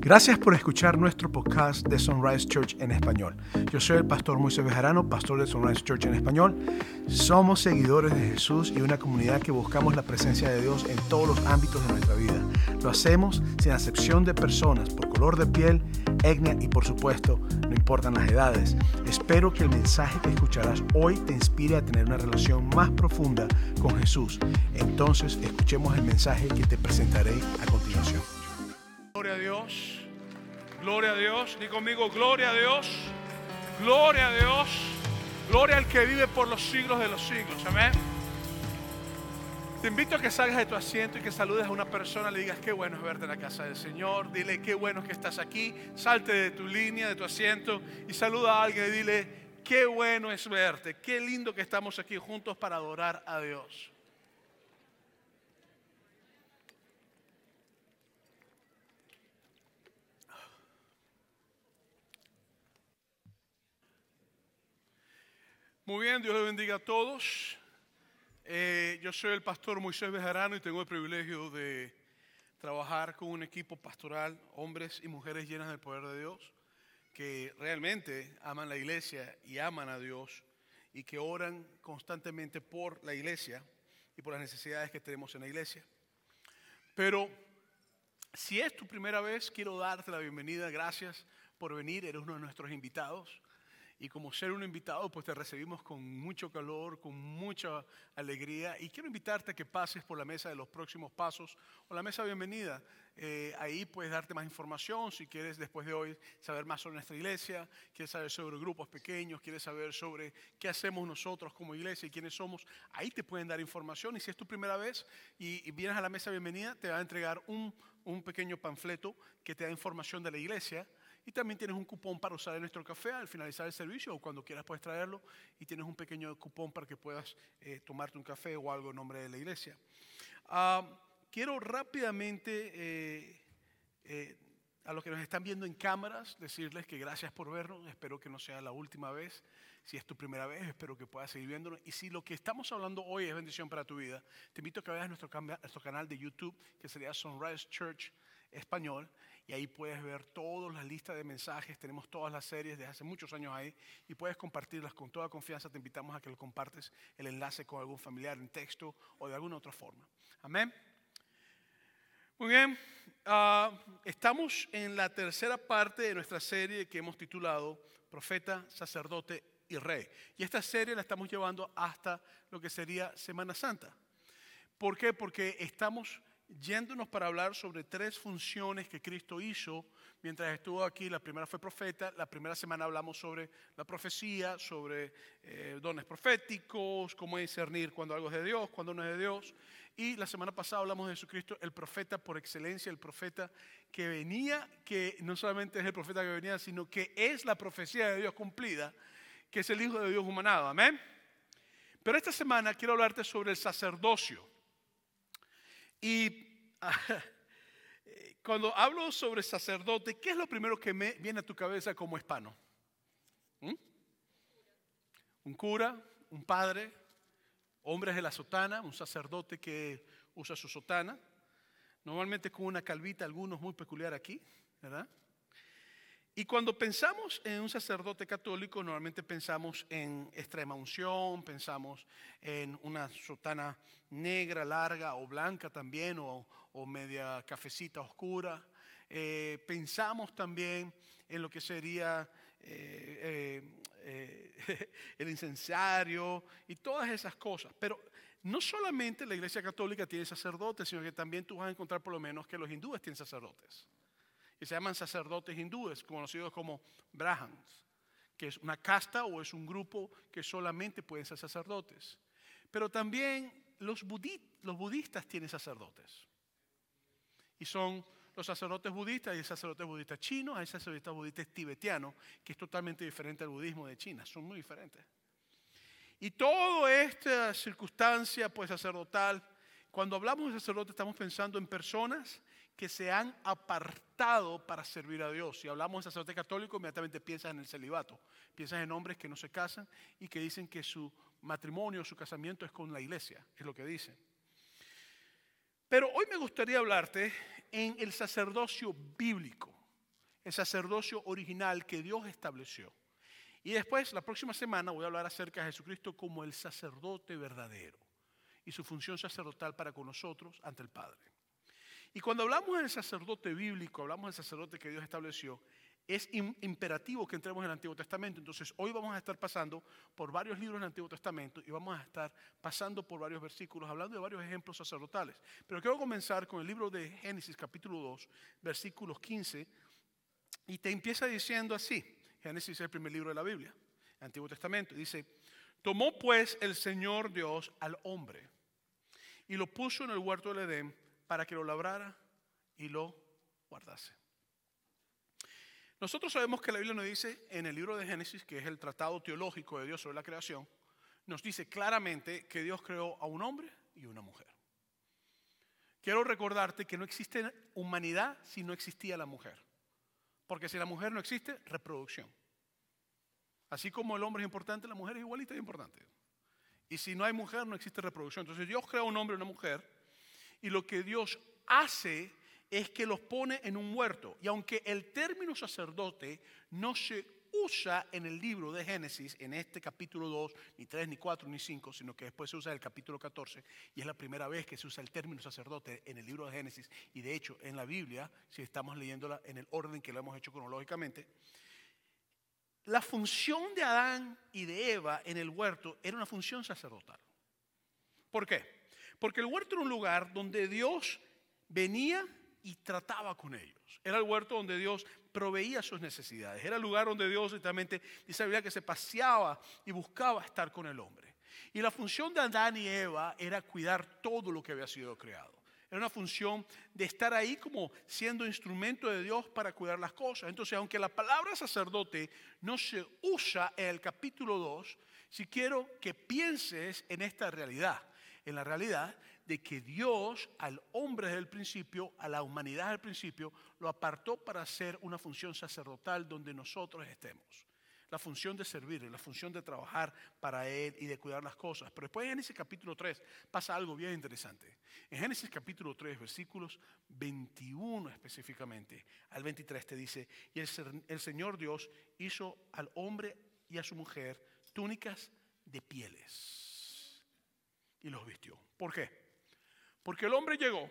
Gracias por escuchar nuestro podcast de Sunrise Church en español. Yo soy el pastor Moisés Bejarano, pastor de Sunrise Church en español. Somos seguidores de Jesús y una comunidad que buscamos la presencia de Dios en todos los ámbitos de nuestra vida. Lo hacemos sin acepción de personas, por color de piel, etnia y por supuesto, no importan las edades. Espero que el mensaje que escucharás hoy te inspire a tener una relación más profunda con Jesús. Entonces, escuchemos el mensaje que te presentaré a continuación. Dios. Di conmigo, gloria a Dios. Gloria a Dios. Gloria al que vive por los siglos de los siglos. Amén. Te invito a que salgas de tu asiento y que saludes a una persona, le digas qué bueno es verte en la casa del Señor, dile qué bueno es que estás aquí, salte de tu línea, de tu asiento y saluda a alguien y dile qué bueno es verte, qué lindo que estamos aquí juntos para adorar a Dios. Muy bien, Dios le bendiga a todos. Eh, yo soy el pastor Moisés Bejarano y tengo el privilegio de trabajar con un equipo pastoral, hombres y mujeres llenas del poder de Dios, que realmente aman la iglesia y aman a Dios y que oran constantemente por la iglesia y por las necesidades que tenemos en la iglesia. Pero si es tu primera vez, quiero darte la bienvenida. Gracias por venir, eres uno de nuestros invitados. Y como ser un invitado, pues te recibimos con mucho calor, con mucha alegría. Y quiero invitarte a que pases por la mesa de los próximos pasos o la mesa bienvenida. Eh, ahí puedes darte más información si quieres después de hoy saber más sobre nuestra iglesia, quieres saber sobre grupos pequeños, quieres saber sobre qué hacemos nosotros como iglesia y quiénes somos. Ahí te pueden dar información. Y si es tu primera vez y, y vienes a la mesa bienvenida, te va a entregar un, un pequeño panfleto que te da información de la iglesia. Y también tienes un cupón para usar en nuestro café al finalizar el servicio o cuando quieras puedes traerlo. Y tienes un pequeño cupón para que puedas eh, tomarte un café o algo en nombre de la iglesia. Ah, quiero rápidamente eh, eh, a los que nos están viendo en cámaras decirles que gracias por vernos. Espero que no sea la última vez. Si es tu primera vez, espero que puedas seguir viéndonos. Y si lo que estamos hablando hoy es bendición para tu vida, te invito a que veas nuestro, nuestro canal de YouTube, que sería Sunrise Church Español y ahí puedes ver todas las listas de mensajes, tenemos todas las series de hace muchos años ahí y puedes compartirlas con toda confianza. Te invitamos a que lo compartes el enlace con algún familiar en texto o de alguna otra forma. Amén. Muy bien, uh, estamos en la tercera parte de nuestra serie que hemos titulado Profeta, Sacerdote y Rey. Y esta serie la estamos llevando hasta lo que sería Semana Santa. ¿Por qué? Porque estamos yéndonos para hablar sobre tres funciones que Cristo hizo mientras estuvo aquí. La primera fue profeta, la primera semana hablamos sobre la profecía, sobre eh, dones proféticos, cómo discernir cuando algo es de Dios, cuando no es de Dios. Y la semana pasada hablamos de Jesucristo, el profeta por excelencia, el profeta que venía, que no solamente es el profeta que venía, sino que es la profecía de Dios cumplida, que es el Hijo de Dios humanado. Amén. Pero esta semana quiero hablarte sobre el sacerdocio. Y cuando hablo sobre sacerdote, ¿qué es lo primero que me viene a tu cabeza como hispano? ¿Mm? Un cura, un padre, hombres de la sotana, un sacerdote que usa su sotana, normalmente con una calvita, algunos muy peculiar aquí, ¿verdad? Y cuando pensamos en un sacerdote católico, normalmente pensamos en extrema unción, pensamos en una sotana negra, larga o blanca también, o, media cafecita oscura. Eh, pensamos también en lo que sería eh, eh, el incensario y todas esas cosas. Pero no solamente la Iglesia Católica tiene sacerdotes, sino que también tú vas a encontrar por lo menos que los hindúes tienen sacerdotes que se llaman sacerdotes hindúes, conocidos como brahmans, que es una casta o es un grupo que solamente pueden ser sacerdotes. Pero también los, los budistas tienen sacerdotes. Y son los sacerdotes budistas, hay sacerdotes budistas chinos, hay sacerdotes budistas tibetanos, que es totalmente diferente al budismo de China, son muy diferentes. Y toda esta circunstancia pues sacerdotal, cuando hablamos de sacerdote estamos pensando en personas que se han apartado para servir a Dios. Si hablamos de sacerdote católico, inmediatamente piensas en el celibato. Piensas en hombres que no se casan y que dicen que su matrimonio, su casamiento es con la iglesia, es lo que dicen. Pero hoy me gustaría hablarte en el sacerdocio bíblico. el sacerdocio original que Dios estableció. Y después, la próxima semana, voy a hablar acerca de Jesucristo como el sacerdote verdadero y su función sacerdotal para con nosotros ante el Padre. Y cuando hablamos del sacerdote bíblico, hablamos del sacerdote que Dios estableció, es imperativo que entremos en el Antiguo Testamento. Entonces, hoy vamos a estar pasando por varios libros del Antiguo Testamento y vamos a estar pasando por varios versículos, hablando de varios ejemplos sacerdotales. Pero quiero comenzar con el libro de Génesis, capítulo 2, versículos 15, y te empieza diciendo así. Génesis es el primer libro de la Biblia, el Antiguo Testamento. Dice, tomó pues el Señor Dios al hombre y lo puso en el huerto del Edén para que lo labrara y lo guardase. Nosotros sabemos que la Biblia nos dice en el libro de Génesis, que es el tratado teológico de Dios sobre la creación, nos dice claramente que Dios creó a un hombre y una mujer. Quiero recordarte que no existe humanidad si no existía la mujer. Porque si la mujer no existe, reproducción. Así como el hombre es importante, la mujer es igualita y importante. Y si no hay mujer, no existe reproducción. Entonces Dios crea un hombre y una mujer. Y lo que Dios hace es que los pone en un huerto. Y aunque el término sacerdote no se usa en el libro de Génesis, en este capítulo 2, ni 3, ni 4, ni 5, sino que después se usa en el capítulo 14, y es la primera vez que se usa el término sacerdote en el libro de Génesis, y de hecho en la Biblia, si estamos leyéndola en el orden que lo hemos hecho cronológicamente, la función de Adán y de Eva en el huerto era una función sacerdotal. ¿Por qué? Porque el huerto era un lugar donde Dios venía y trataba con ellos. Era el huerto donde Dios proveía sus necesidades. Era el lugar donde Dios directamente dice que se paseaba y buscaba estar con el hombre. Y la función de Adán y Eva era cuidar todo lo que había sido creado. Era una función de estar ahí como siendo instrumento de Dios para cuidar las cosas. Entonces, aunque la palabra sacerdote no se usa en el capítulo 2, si quiero que pienses en esta realidad, en la realidad de que Dios al hombre desde el principio, a la humanidad desde el principio, lo apartó para hacer una función sacerdotal donde nosotros estemos. La función de servir, la función de trabajar para Él y de cuidar las cosas. Pero después en Génesis capítulo 3 pasa algo bien interesante. En Génesis capítulo 3, versículos 21 específicamente, al 23 te dice, y el, el Señor Dios hizo al hombre y a su mujer túnicas de pieles y los vistió. ¿Por qué? Porque el hombre llegó,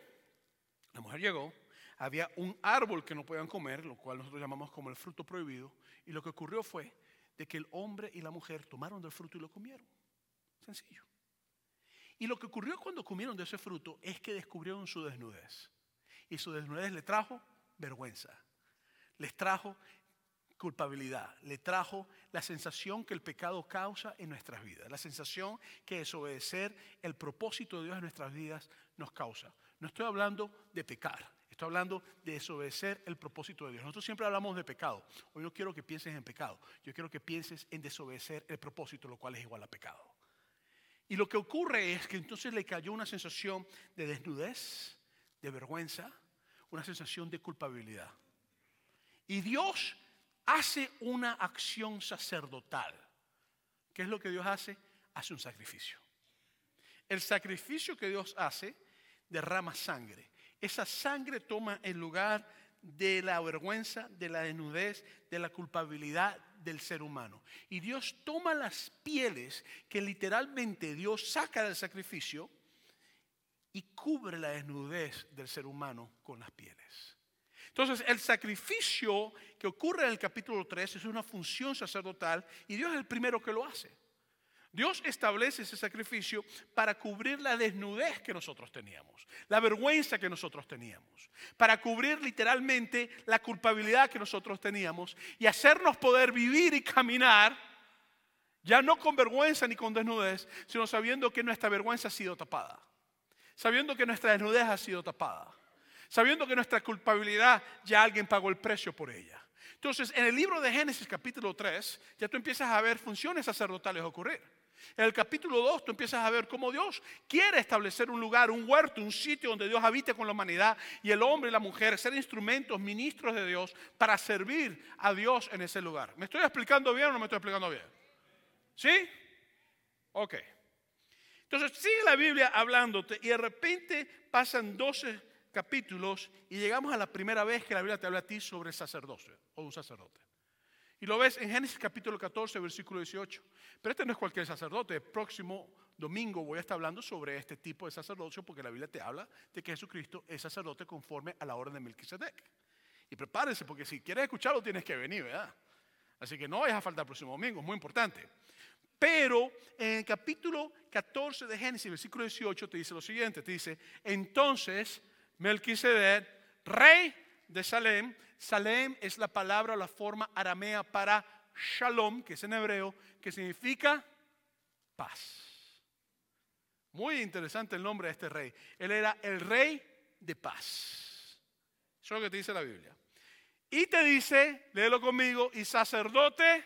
la mujer llegó, había un árbol que no podían comer, lo cual nosotros llamamos como el fruto prohibido, y lo que ocurrió fue de que el hombre y la mujer tomaron del fruto y lo comieron. Sencillo. Y lo que ocurrió cuando comieron de ese fruto es que descubrieron su desnudez. Y su desnudez le trajo vergüenza. Les trajo culpabilidad, le trajo la sensación que el pecado causa en nuestras vidas, la sensación que desobedecer el propósito de Dios en nuestras vidas nos causa. No estoy hablando de pecar, estoy hablando de desobedecer el propósito de Dios. Nosotros siempre hablamos de pecado. Hoy no quiero que pienses en pecado, yo quiero que pienses en desobedecer el propósito, lo cual es igual a pecado. Y lo que ocurre es que entonces le cayó una sensación de desnudez, de vergüenza, una sensación de culpabilidad. Y Dios hace una acción sacerdotal. ¿Qué es lo que Dios hace? Hace un sacrificio. El sacrificio que Dios hace derrama sangre. Esa sangre toma el lugar de la vergüenza, de la desnudez, de la culpabilidad del ser humano. Y Dios toma las pieles que literalmente Dios saca del sacrificio y cubre la desnudez del ser humano con las pieles. Entonces, el sacrificio que ocurre en el capítulo 3 es una función sacerdotal y Dios es el primero que lo hace. Dios establece ese sacrificio para cubrir la desnudez que nosotros teníamos, la vergüenza que nosotros teníamos, para cubrir literalmente la culpabilidad que nosotros teníamos y hacernos poder vivir y caminar, ya no con vergüenza ni con desnudez, sino sabiendo que nuestra vergüenza ha sido tapada, sabiendo que nuestra desnudez ha sido tapada sabiendo que nuestra culpabilidad ya alguien pagó el precio por ella. Entonces, en el libro de Génesis capítulo 3, ya tú empiezas a ver funciones sacerdotales ocurrir. En el capítulo 2 tú empiezas a ver cómo Dios quiere establecer un lugar, un huerto, un sitio donde Dios habite con la humanidad y el hombre y la mujer ser instrumentos, ministros de Dios para servir a Dios en ese lugar. ¿Me estoy explicando bien o no me estoy explicando bien? ¿Sí? Ok. Entonces sigue la Biblia hablándote y de repente pasan 12 capítulos y llegamos a la primera vez que la Biblia te habla a ti sobre sacerdocio o un sacerdote. Y lo ves en Génesis capítulo 14, versículo 18. Pero este no es cualquier sacerdote. El próximo domingo voy a estar hablando sobre este tipo de sacerdocio porque la Biblia te habla de que Jesucristo es sacerdote conforme a la orden de Melquisedec. Y prepárese porque si quieres escucharlo tienes que venir, ¿verdad? Así que no vayas a faltar el próximo domingo, es muy importante. Pero en el capítulo 14 de Génesis, versículo 18, te dice lo siguiente, te dice, entonces Melquisedec, rey de Salem, Salem es la palabra o la forma aramea para shalom, que es en hebreo, que significa paz. Muy interesante el nombre de este rey. Él era el rey de paz. Eso es lo que te dice la Biblia. Y te dice, léelo conmigo, y sacerdote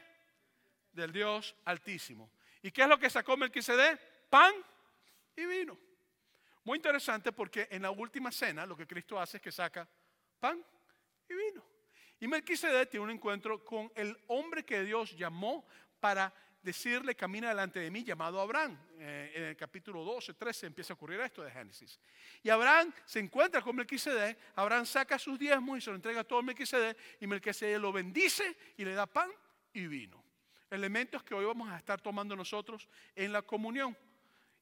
del Dios Altísimo. ¿Y qué es lo que sacó Melquisedec? Pan y vino. Muy interesante porque en la última cena lo que Cristo hace es que saca pan y vino. Y Melquisedec tiene un encuentro con el hombre que Dios llamó para decirle camina delante de mí, llamado Abraham. Eh, en el capítulo 12, 13 empieza a ocurrir esto de Génesis. Y Abraham se encuentra con Melquisedec, Abraham saca sus diezmos y se lo entrega a todo Melquisedec, y Melquisedec lo bendice y le da pan y vino. Elementos que hoy vamos a estar tomando nosotros en la comunión.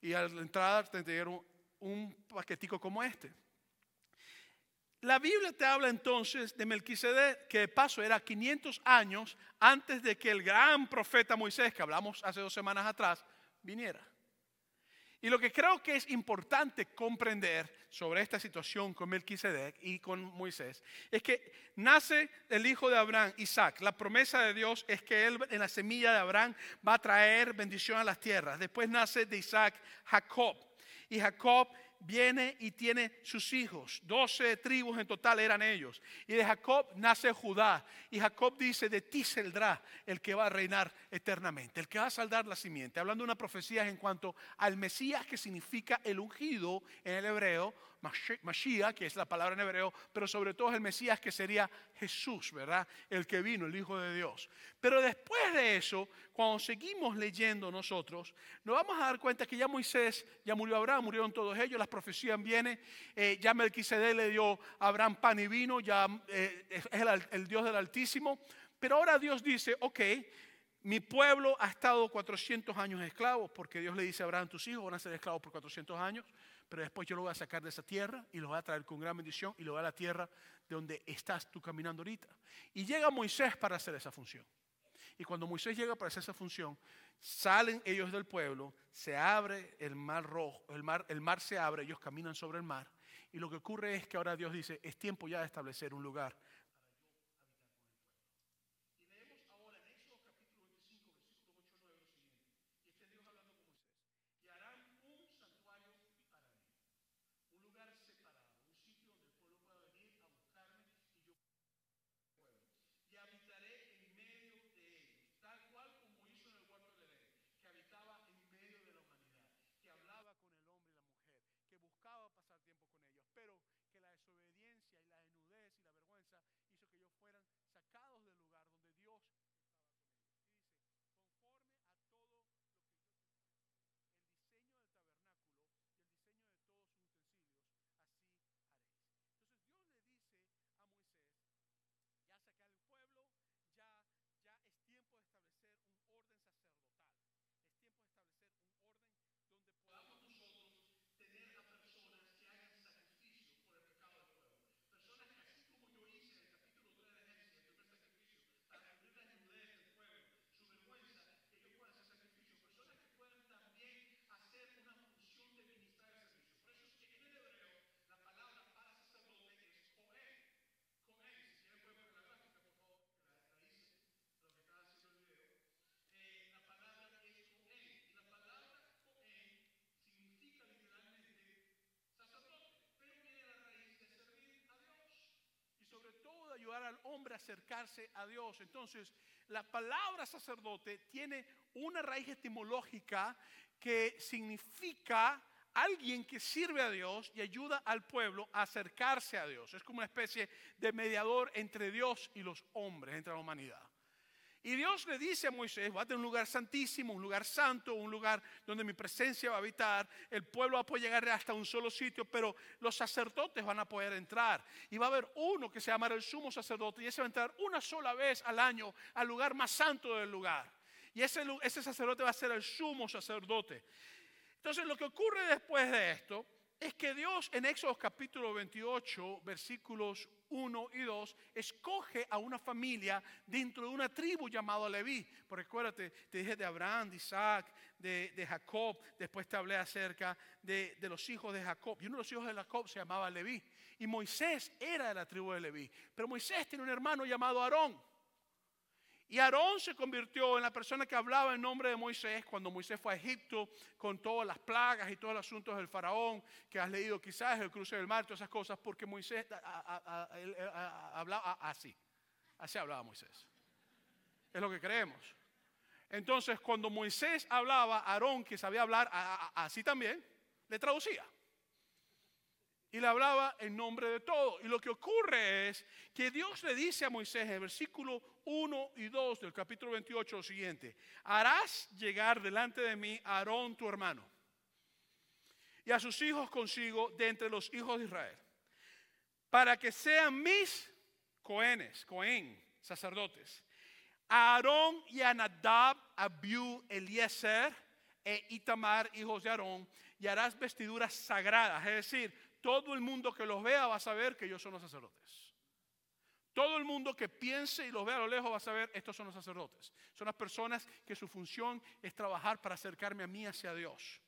Y a la entrada te dieron un paquetico como este. La Biblia te habla entonces de Melquisedec, que de paso era 500 años antes de que el gran profeta Moisés, que hablamos hace dos semanas atrás, viniera. Y lo que creo que es importante comprender sobre esta situación con Melquisedec y con Moisés es que nace el hijo de Abraham, Isaac. La promesa de Dios es que él en la semilla de Abraham va a traer bendición a las tierras. Después nace de Isaac Jacob. Y Jacob viene y tiene sus hijos. Doce tribus en total eran ellos. Y de Jacob nace Judá. Y Jacob dice, de ti saldrá el que va a reinar eternamente, el que va a saldar la simiente. Hablando de una profecía en cuanto al Mesías, que significa el ungido en el hebreo, Mashiach, que es la palabra en hebreo, pero sobre todo el Mesías que sería Jesús, ¿verdad? El que vino, el Hijo de Dios. Pero después de eso, cuando seguimos leyendo nosotros, nos vamos a dar cuenta que ya Moisés, ya murió Abraham, murieron todos ellos, las profecías vienen, eh, ya Melquisedec le dio a Abraham pan y vino, ya eh, es el, el Dios del Altísimo, pero ahora Dios dice, ok, mi pueblo ha estado 400 años esclavos, porque Dios le dice a Abraham, tus hijos van a ser esclavos por 400 años pero después yo lo voy a sacar de esa tierra y lo voy a traer con gran bendición y lo voy a la tierra de donde estás tú caminando ahorita. Y llega Moisés para hacer esa función. Y cuando Moisés llega para hacer esa función, salen ellos del pueblo, se abre el mar rojo, el mar, el mar se abre, ellos caminan sobre el mar. Y lo que ocurre es que ahora Dios dice, es tiempo ya de establecer un lugar ayudar al hombre acercarse a Dios. Entonces, la palabra sacerdote tiene una raíz etimológica que significa alguien que sirve a Dios y ayuda al pueblo a acercarse a Dios. Es como una especie de mediador entre Dios y los hombres, entre la humanidad. Y Dios le dice a Moisés, va a tener un lugar santísimo, un lugar santo, un lugar donde mi presencia va a habitar. El pueblo va a poder llegar hasta un solo sitio, pero los sacerdotes van a poder entrar. Y va a haber uno que se llamará el sumo sacerdote y ese va a entrar una sola vez al año al lugar más santo del lugar. Y ese, ese sacerdote va a ser el sumo sacerdote. Entonces lo que ocurre después de esto es que Dios en Éxodo capítulo 28, versículos 1 y 2, escoge a una familia dentro de una tribu llamada Leví. Porque acuérdate, te dije de Abraham, de Isaac, de, Jacob, después te hablé acerca de, de, los hijos de Jacob. Y uno de los hijos de Jacob se llamaba Leví. Y Moisés era de la tribu de Leví. Pero Moisés tiene un hermano llamado Aarón. Y Aarón se convirtió en la persona que hablaba en nombre de Moisés cuando Moisés fue a Egipto con todas las plagas y todos los asuntos del faraón que has leído quizás, el cruce del mar, todas esas cosas, porque Moisés hablaba así. Así hablaba Moisés. Es lo que creemos. Entonces, cuando Moisés hablaba, Aarón, que sabía hablar así también, le traducía y le hablaba en nombre de todo. Y lo que ocurre es que Dios le dice a Moisés en el versículo 1 y 2 del capítulo 28 lo siguiente, harás llegar delante de mí a Aarón tu hermano y a sus hijos consigo de entre los hijos de Israel, para que sean mis cohenes, cohen, sacerdotes. A Aarón y a Nadab, Abiú, Eliezer e Itamar, hijos de Aarón, y harás vestiduras sagradas, es decir, todo el mundo que los vea va a saber que ellos son los sacerdotes. Todo el mundo que piense y los vea a lo lejos va a saber, estos son los sacerdotes. Son las personas que su función es trabajar para acercarme a mí hacia Dios.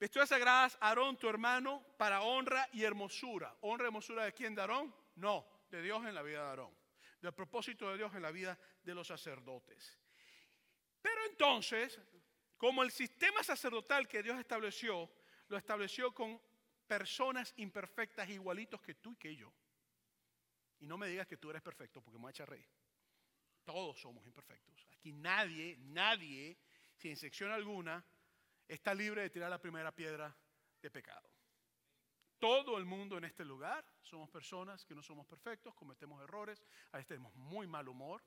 Vestiduras sagradas, Aarón, tu hermano, para honra y hermosura. ¿Honra y hermosura de quién? ¿De Aarón? No, de Dios en la vida de Aarón. Del propósito de Dios en la vida de los sacerdotes. Pero entonces, como el sistema sacerdotal que Dios estableció, lo estableció con personas imperfectas igualitos que tú y que yo. Y no me digas que tú eres perfecto porque me voy a rey. Todos somos imperfectos. Aquí nadie, nadie, sin sección alguna, está libre de tirar la primera piedra de pecado. Todo el mundo en este lugar somos personas que no somos perfectos, cometemos errores, a veces tenemos muy mal humor,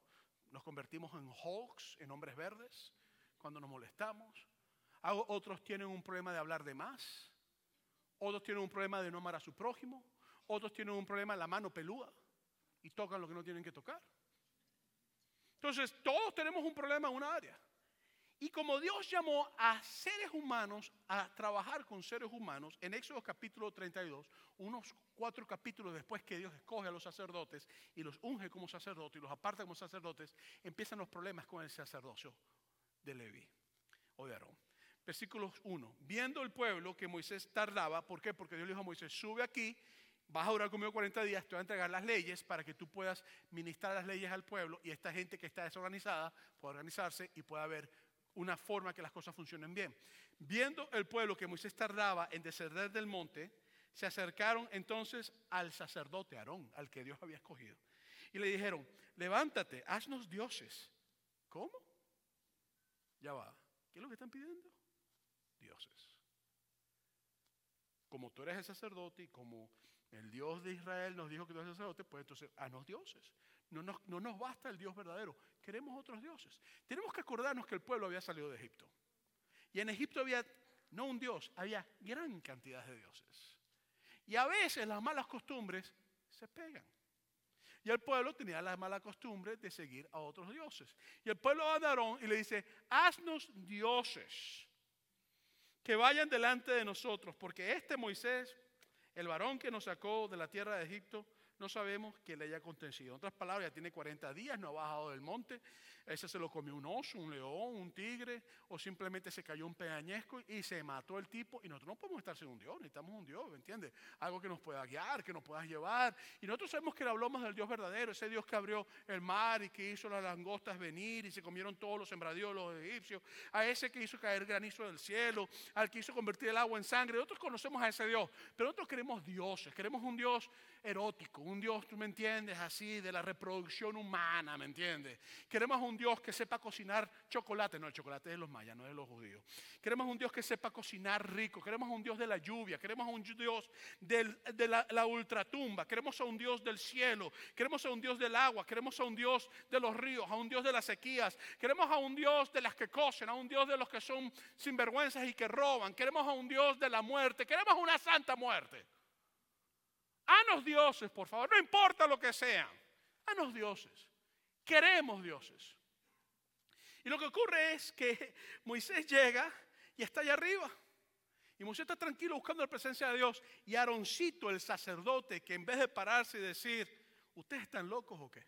nos convertimos en Hulks, en hombres verdes, cuando nos molestamos. Otros tienen un problema de hablar de más, otros tienen un problema de no amar a su prójimo. Otros tienen un problema en la mano pelúa y tocan lo que no tienen que tocar. Entonces, todos tenemos un problema en una área. Y como Dios llamó a seres humanos a trabajar con seres humanos, en Éxodo capítulo 32, unos cuatro capítulos después que Dios escoge a los sacerdotes y los unge como sacerdotes y los aparta como sacerdotes, empiezan los problemas con el sacerdocio de Levi o de Aarón. Versículo 1. Viendo el pueblo que Moisés tardaba, ¿por qué? Porque Dios le dijo a Moisés, sube aquí, vas a durar conmigo 40 días, te voy a entregar las leyes para que tú puedas ministrar las leyes al pueblo y esta gente que está desorganizada pueda organizarse y pueda haber una forma que las cosas funcionen bien. Viendo el pueblo que Moisés tardaba en descender del monte, se acercaron entonces al sacerdote Aarón, al que Dios había escogido, y le dijeron, levántate, haznos dioses. ¿Cómo? Ya va. ¿Qué es lo que están pidiendo? dioses. Como tú eres el sacerdote y como el Dios de Israel nos dijo que tú eres sacerdote, pues entonces haznos dioses. No nos, no nos basta el Dios verdadero, queremos otros dioses. Tenemos que acordarnos que el pueblo había salido de Egipto. Y en Egipto había no un Dios, había gran cantidad de dioses. Y a veces las malas costumbres se pegan. Y el pueblo tenía la mala costumbre de seguir a otros dioses. Y el pueblo va a Aarón y le dice, haznos dioses que vayan delante de nosotros, porque este Moisés, el varón que nos sacó de la tierra de Egipto, no sabemos que le haya acontecido. En otras palabras, ya tiene 40 días, no ha bajado del monte. Ese se lo comió un oso, un león, un tigre, o simplemente se cayó un peañesco y se mató el tipo. Y nosotros no podemos estar sin un Dios, necesitamos un Dios, ¿me entiendes? Algo que nos pueda guiar, que nos pueda llevar. Y nosotros sabemos que le hablamos del Dios verdadero, ese Dios que abrió el mar y que hizo las langostas venir y se comieron todos los sembradíos los egipcios, a ese que hizo caer granizo del cielo, al que hizo convertir el agua en sangre. Nosotros conocemos a ese Dios, pero nosotros queremos dioses, queremos un Dios erótico un Dios, tú me entiendes, así de la reproducción humana, ¿me entiendes? Queremos un Dios que sepa cocinar chocolate, no, el chocolate es de los mayas, no es de los judíos. Queremos un Dios que sepa cocinar rico, queremos un Dios de la lluvia, queremos un Dios de la, ultratumba, queremos a un Dios del cielo, queremos a un Dios del agua, queremos a un Dios de los ríos, a un Dios de las sequías, queremos a un Dios de las que cocen, a un Dios de los que son sinvergüenzas y que roban, queremos a un Dios de la muerte, queremos una santa muerte. Hanos dioses, por favor, no importa lo que sean. Hanos dioses. Queremos dioses. Y lo que ocurre es que Moisés llega y está allá arriba. Y Moisés está tranquilo buscando la presencia de Dios. Y Aaroncito, el sacerdote, que en vez de pararse y decir, ¿ustedes están locos o qué?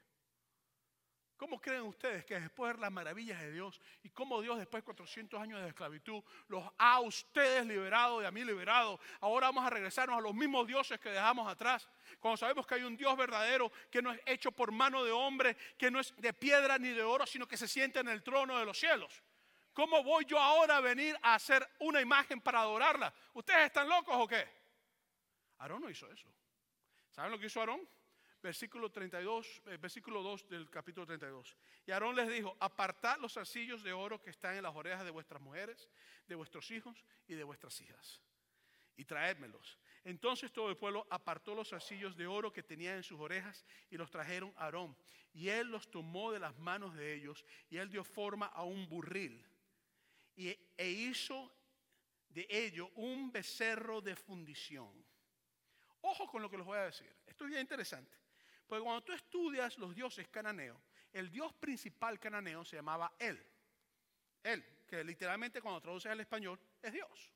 ¿Cómo creen ustedes que después de las maravillas de Dios y cómo Dios después de 400 años de esclavitud los ha a ustedes liberado y a mí liberado, ahora vamos a regresarnos a los mismos dioses que dejamos atrás? Cuando sabemos que hay un Dios verdadero que no es hecho por mano de hombre, que no es de piedra ni de oro, sino que se siente en el trono de los cielos. ¿Cómo voy yo ahora a venir a hacer una imagen para adorarla? ¿Ustedes están locos o qué? Aarón no hizo eso. ¿Saben lo que hizo Aarón? Versículo 32, eh, versículo 2 del capítulo 32. Y Aarón les dijo, apartad los arcillos de oro que están en las orejas de vuestras mujeres, de vuestros hijos y de vuestras hijas, y traédmelos. Entonces todo el pueblo apartó los arcillos de oro que tenía en sus orejas y los trajeron a Aarón. Y él los tomó de las manos de ellos y él dio forma a un burril y, e hizo de ello un becerro de fundición. Ojo con lo que les voy a decir. Esto es bien interesante. Porque cuando tú estudias los dioses cananeos, el dios principal cananeo se llamaba él. Él, que literalmente cuando traduces al español es Dios.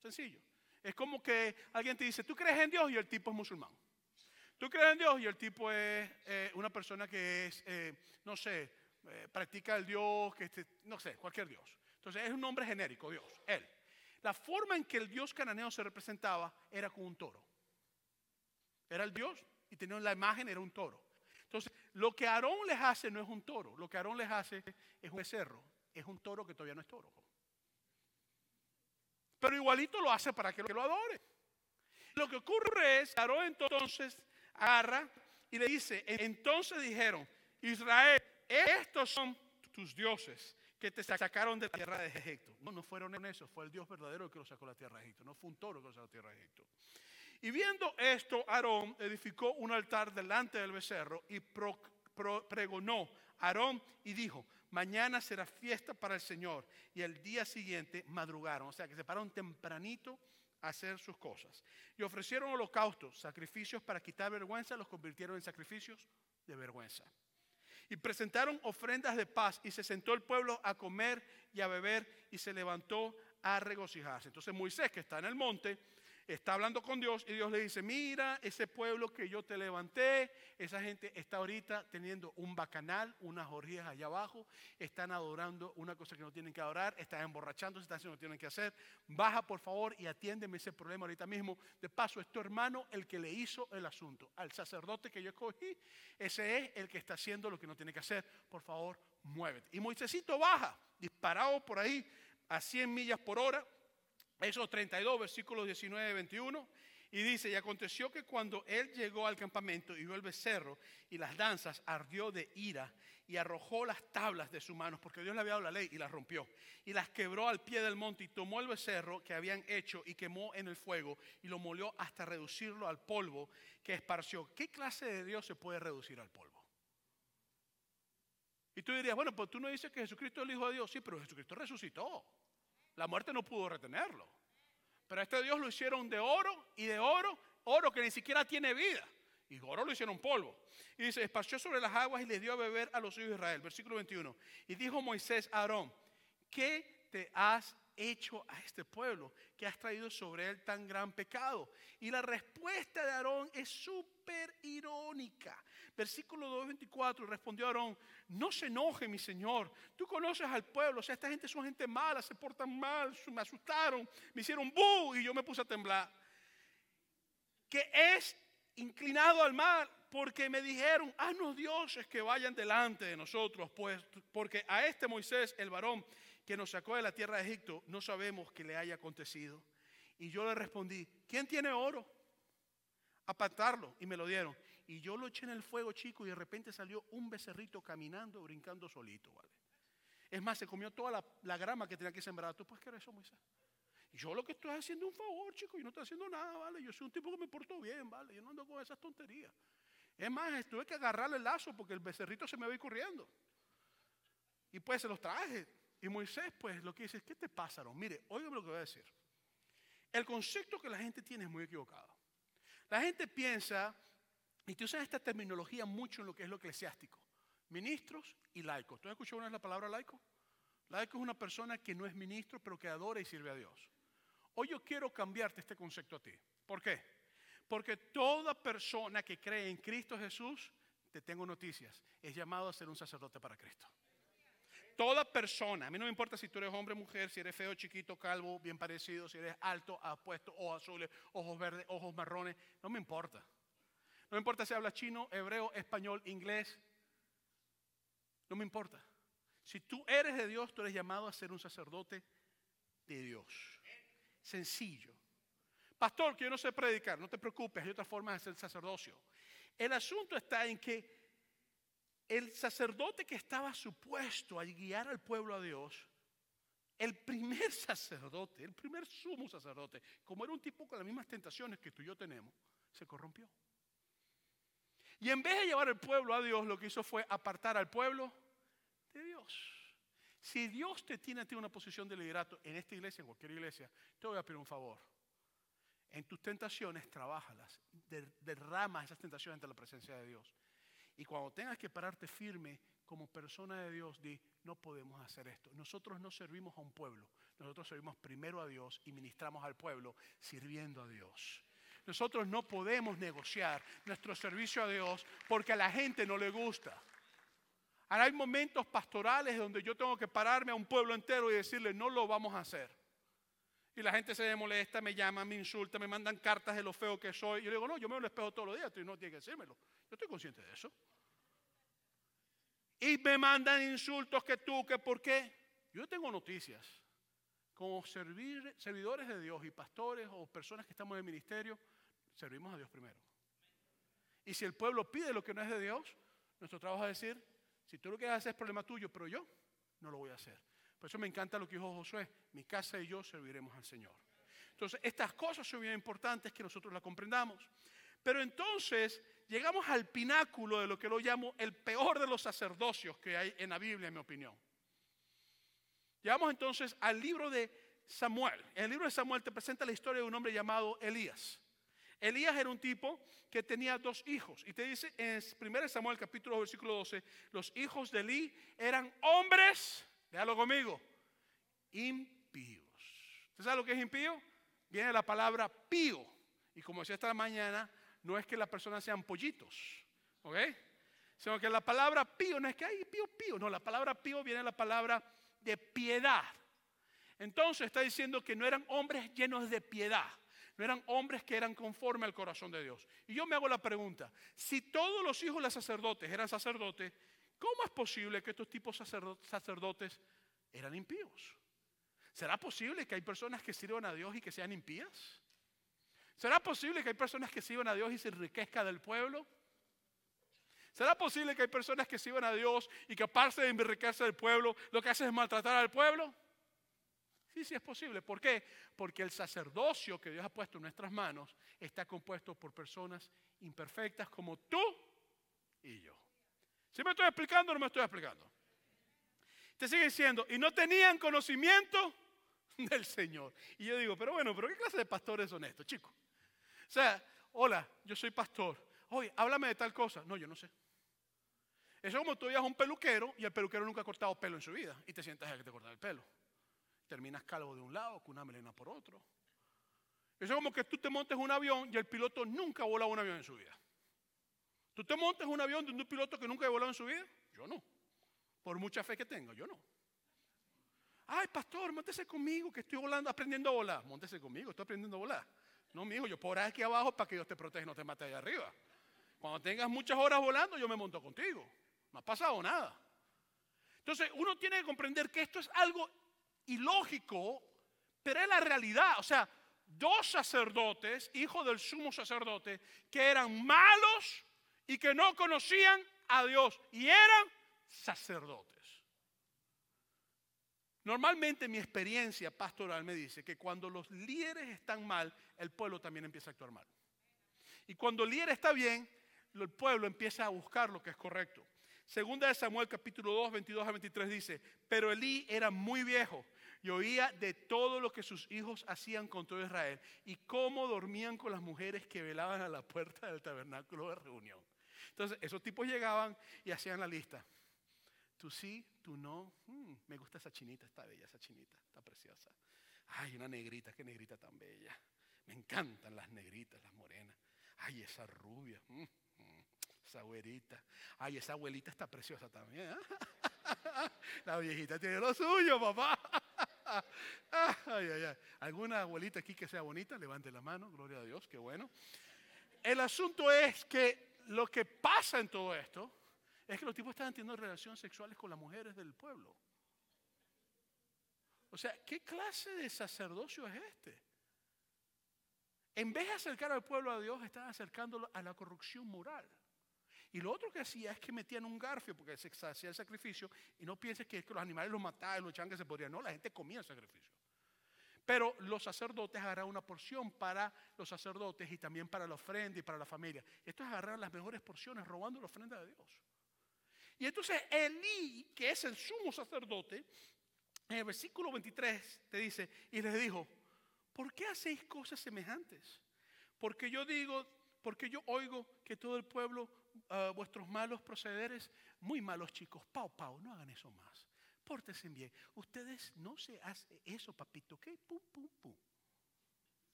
Sencillo. Es como que alguien te dice, tú crees en Dios y el tipo es musulmán. Tú crees en Dios y el tipo es eh, una persona que es, eh, no sé, eh, practica el Dios, que este, no sé, cualquier Dios. Entonces es un nombre genérico, Dios, Él. La forma en que el Dios cananeo se representaba era con un toro. Era el Dios y tenía la imagen, era un toro. Entonces, lo que Aarón les hace no es un toro, lo que Aarón les hace es un becerro, es un toro que todavía no es toro. Pero igualito lo hace para que lo adore. Lo que ocurre es, Aarón entonces agarra y le dice, entonces dijeron, Israel, estos son tus dioses que te sacaron de la tierra de Egipto. No, no fueron en eso, fue el Dios verdadero que los sacó de la tierra de Egipto, no fue un toro que los sacó de la tierra de Egipto. Y viendo esto, Aarón edificó un altar delante del becerro y pregonó Aarón y dijo, mañana será fiesta para el Señor. Y el día siguiente madrugaron, o sea que se pararon tempranito a hacer sus cosas. Y ofrecieron holocaustos, sacrificios para quitar vergüenza, los convirtieron en sacrificios de vergüenza. Y presentaron ofrendas de paz y se sentó el pueblo a comer y a beber y se levantó a regocijarse. Entonces Moisés, que está en el monte, está hablando con Dios y Dios le dice, mira, ese pueblo que yo te levanté, esa gente está ahorita teniendo un bacanal, unas orgías allá abajo, están adorando una cosa que no tienen que adorar, están emborrachándose, están haciendo lo que tienen que hacer. Baja por favor y atiéndeme ese problema ahorita mismo. De paso, es tu hermano el que le hizo el asunto. Al sacerdote que yo escogí, ese es el que está haciendo lo que no tiene que hacer. Por favor, muévete. Y Moisésito baja, disparado por ahí a 100 millas por hora esos 32, versículos 19 y 21. Y dice, y aconteció que cuando él llegó al campamento y vio el becerro y las danzas, ardió de ira y arrojó las tablas de sus manos, porque Dios le había dado la ley y las rompió. Y las quebró al pie del monte y tomó el becerro que habían hecho y quemó en el fuego y lo molió hasta reducirlo al polvo que esparció. ¿Qué clase de Dios se puede reducir al polvo? Y tú dirías, bueno, pues tú no dices que Jesucristo es el Hijo de Dios. Sí, pero Jesucristo resucitó. La muerte no pudo retenerlo. Pero este Dios lo hicieron de oro y de oro, oro que ni siquiera tiene vida. Y oro lo hicieron polvo. Y dice, esparció sobre las aguas y le dio a beber a los hijos de Israel. Versículo 21. Y dijo Moisés a Aarón, ¿qué te has hecho a este pueblo que has traído sobre él tan gran pecado? Y la respuesta de Aarón es súper irónica. Versículo 2.24, respondió Aarón, no se enoje mi Señor, tú conoces al pueblo, o sea, esta gente son gente mala, se portan mal, me asustaron, me hicieron bu y yo me puse a temblar. Que es inclinado al mal porque me dijeron, haznos dioses que vayan delante de nosotros, pues porque a este Moisés, el varón, que nos sacó de la tierra de Egipto, no sabemos qué le haya acontecido. Y yo le respondí, ¿quién tiene oro? Apartarlo. Y me lo dieron. Y yo lo eché en el fuego, chico, y de repente salió un becerrito caminando, brincando solito, ¿vale? Es más, se comió toda la, la grama que tenía que sembrar. ¿Tú puedes creer eso, Moisés? Yo lo que estoy haciendo es un favor, chico, y no estoy haciendo nada, ¿vale? Yo soy un tipo que me porto bien, ¿vale? Yo no ando con esas tonterías. Es más, tuve que agarrarle el lazo porque el becerrito se me va a ir corriendo. Y pues se los traje. Y Moisés, pues, lo que dice es, ¿qué te pasaron? Mire, óigame lo que voy a decir. El concepto que la gente tiene es muy equivocado. La gente piensa, y tú usas esta terminología mucho en lo que es lo eclesiástico, ministros y laicos. ¿Tú has escuchado una vez la palabra laico? Laico es una persona que no es ministro, pero que adora y sirve a Dios. Hoy yo quiero cambiarte este concepto a ti. ¿Por qué? Porque toda persona que cree en Cristo Jesús, te tengo noticias, es llamado a ser un sacerdote para Cristo. Toda persona, a mí no me importa si tú eres hombre o mujer, si eres feo, chiquito, calvo, bien parecido, si eres alto, apuesto, ojos azules, ojos verdes, ojos marrones, no me importa. No me importa si hablas chino, hebreo, español, inglés, no me importa. Si tú eres de Dios, tú eres llamado a ser un sacerdote de Dios. Sencillo. Pastor, que yo no sé predicar, no te preocupes, hay otra forma de hacer sacerdocio. El asunto está en que el sacerdote que estaba supuesto a guiar al pueblo a Dios, el primer sacerdote, el primer sumo sacerdote, como era un tipo con las mismas tentaciones que tú y yo tenemos, se corrompió. Y en vez de llevar al pueblo a Dios, lo que hizo fue apartar al pueblo de Dios. Si Dios te tiene a ti una posición de liderato en esta iglesia, en cualquier iglesia, te voy a pedir un favor. En tus tentaciones, trabajalas, derrama esas tentaciones ante la presencia de Dios. Y cuando tengas que pararte firme como persona de Dios, di, no podemos hacer esto. Nosotros no servimos a un pueblo, nosotros servimos primero a Dios y ministramos al pueblo sirviendo a Dios. Nosotros no podemos negociar nuestro servicio a Dios porque a la gente no le gusta. Ahora hay momentos pastorales donde yo tengo que pararme a un pueblo entero y decirle, no lo vamos a hacer. Y la gente se molesta, me llama, me insulta, me mandan cartas de lo feo que soy. Y yo le digo, no, yo me lo espejo todos los días, tú no tienes que decírmelo. Yo estoy consciente de eso. Y me mandan insultos que tú, que por qué. Yo tengo noticias. Como servidores de Dios y pastores o personas que estamos en el ministerio, servimos a Dios primero. Y si el pueblo pide lo que no es de Dios, nuestro trabajo es decir, si tú lo que hacer es problema tuyo, pero yo no lo voy a hacer. Por eso me encanta lo que dijo Josué, mi casa y yo serviremos al Señor. Entonces, estas cosas son bien importantes que nosotros las comprendamos. Pero entonces llegamos al pináculo de lo que lo llamo el peor de los sacerdocios que hay en la Biblia, en mi opinión. Llegamos entonces al libro de Samuel. En el libro de Samuel te presenta la historia de un hombre llamado Elías. Elías era un tipo que tenía dos hijos. Y te dice en 1 Samuel capítulo versículo 12, los hijos de Elí eran hombres, déjalo conmigo, impíos. ¿Usted sabe lo que es impío? Viene la palabra pío. Y como decía esta mañana, no es que las personas sean pollitos, ¿ok? Sino que la palabra pío no es que hay pío, pío. No, la palabra pío viene de la palabra de piedad. Entonces está diciendo que no eran hombres llenos de piedad eran hombres que eran conforme al corazón de Dios. Y yo me hago la pregunta, si todos los hijos de los sacerdotes eran sacerdotes, ¿cómo es posible que estos tipos sacerdotes eran impíos? ¿Será posible que hay personas que sirvan a Dios y que sean impías? ¿Será posible que hay personas que sirvan a Dios y se enriquezca del pueblo? ¿Será posible que hay personas que sirvan a Dios y que aparte de enriquecerse del pueblo, lo que hacen es maltratar al pueblo? Sí, sí es posible. ¿Por qué? Porque el sacerdocio que Dios ha puesto en nuestras manos está compuesto por personas imperfectas como tú y yo. ¿Sí me estoy explicando o no me estoy explicando? Te sigue diciendo, y no tenían conocimiento del Señor. Y yo digo, pero bueno, pero ¿qué clase de pastores son estos, chicos? O sea, hola, yo soy pastor. Oye, háblame de tal cosa. No, yo no sé. Eso es como tú a un peluquero y el peluquero nunca ha cortado pelo en su vida y te sientas a que te corta el pelo terminas calvo de un lado con una melena por otro. Eso es como que tú te montes un avión y el piloto nunca ha volado un avión en su vida. ¿Tú te montes un avión de un piloto que nunca ha volado en su vida? Yo no. Por mucha fe que tengo, yo no. Ay, pastor, montese conmigo que estoy volando, aprendiendo a volar. Montese conmigo, estoy aprendiendo a volar. No, mi hijo, yo por aquí abajo para que Dios te proteja y no te mate allá arriba. Cuando tengas muchas horas volando, yo me monto contigo. No ha pasado nada. Entonces, uno tiene que comprender que esto es algo ilógico, pero es la realidad. O sea, dos sacerdotes, hijos del sumo sacerdote, que eran malos y que no conocían a Dios y eran sacerdotes. Normalmente mi experiencia pastoral me dice que cuando los líderes están mal, el pueblo también empieza a actuar mal. Y cuando el líder está bien, el pueblo empieza a buscar lo que es correcto. Segunda de Samuel capítulo 2, 22 a 23 dice, pero Elí era muy viejo y oía de todo lo que sus hijos hacían con todo Israel y cómo dormían con las mujeres que velaban a la puerta del tabernáculo de reunión. Entonces, esos tipos llegaban y hacían la lista. Tú sí, tú no. Mm, me gusta esa chinita, está bella esa chinita, está preciosa. Ay, una negrita, qué negrita tan bella. Me encantan las negritas, las morenas. Ay, esa rubia. Mm, esa güerita. Ay, esa abuelita está preciosa también. La viejita tiene lo suyo, papá. Ay, ay, ay. ¿Alguna abuelita aquí que sea bonita? Levante la mano, gloria a Dios, qué bueno. El asunto es que lo que pasa en todo esto es que los tipos estaban teniendo relaciones sexuales con las mujeres del pueblo. O sea, ¿qué clase de sacerdocio es este? En vez de acercar al pueblo a Dios, estaban acercándolo a la corrupción moral. Y lo otro que hacía es que metían un garfio, porque se hacía el sacrificio, y no pienses que, los animales los mataban los echaban que se podrían. No, la gente comía el sacrificio. Pero los sacerdotes agarraron una porción para los sacerdotes y también para la ofrenda y para la familia. Esto es las mejores porciones, robando la ofrenda de Dios. Y entonces Elí, que es el sumo sacerdote, en el versículo 23 te dice, y les dijo, ¿por qué hacéis cosas semejantes? Porque yo digo, porque yo oigo que todo el pueblo, ah, vuestros malos procederes, muy malos chicos, pau, pau, no hagan eso más. Pórtense bien. Ustedes no se hacen eso, papito. Pum, pum, pum.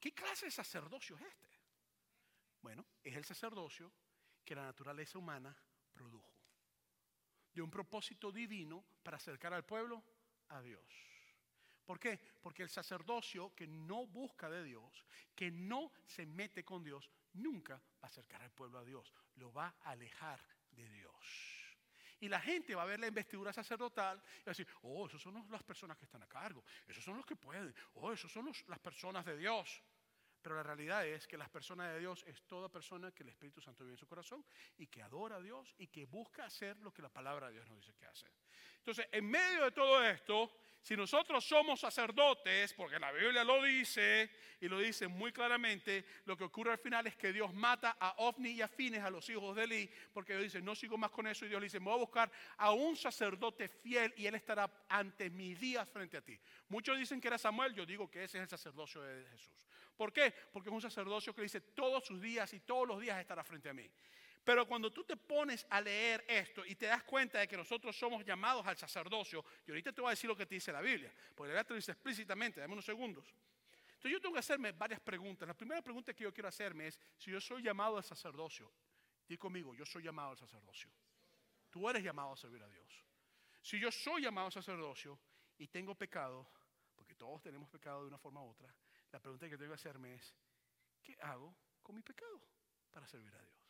¿Qué clase de sacerdocio es este? Bueno, es el sacerdocio que la naturaleza humana produjo. De un propósito divino para acercar al pueblo a Dios. ¿Por qué? Porque el sacerdocio que no busca de Dios, que no se mete con Dios, nunca va a acercar al pueblo a Dios. Lo va a alejar de Dios. Y la gente va a ver la investidura sacerdotal y va a decir, oh, esos son las personas que están a cargo, esos son los que pueden, oh, esos son las personas de Dios. Pero la realidad es que las personas de Dios es toda persona que el Espíritu Santo vive en su corazón y que adora a Dios y que busca hacer lo que la palabra de Dios nos dice que hace. Entonces, en medio de todo esto, si nosotros somos sacerdotes, porque la Biblia lo dice y lo dice muy claramente, lo que ocurre al final es que Dios mata a Ofni y a Fines, a los hijos de Eli, porque Dios dice, no sigo más con eso, y Dios le dice, voy a buscar a un sacerdote fiel y él estará ante mis días frente a ti. Muchos dicen que era Samuel, yo digo que ese es el sacerdocio de Jesús. ¿Por qué? Porque es un sacerdocio que dice, todos sus días y todos los días estará frente a mí. Pero cuando tú te pones a leer esto y te das cuenta de que nosotros somos llamados al sacerdocio, y ahorita te voy a decir lo que te dice la Biblia, porque la Biblia te lo dice explícitamente, dame unos segundos. Entonces yo tengo que hacerme varias preguntas. La primera pregunta que yo quiero hacerme es, si yo soy llamado al sacerdocio, di conmigo, yo soy llamado al sacerdocio. Tú eres llamado a servir a Dios. Si yo soy llamado al sacerdocio y tengo pecado, porque todos tenemos pecado de una forma u otra, la pregunta que tengo que hacerme es, ¿qué hago con mi pecado para servir a Dios?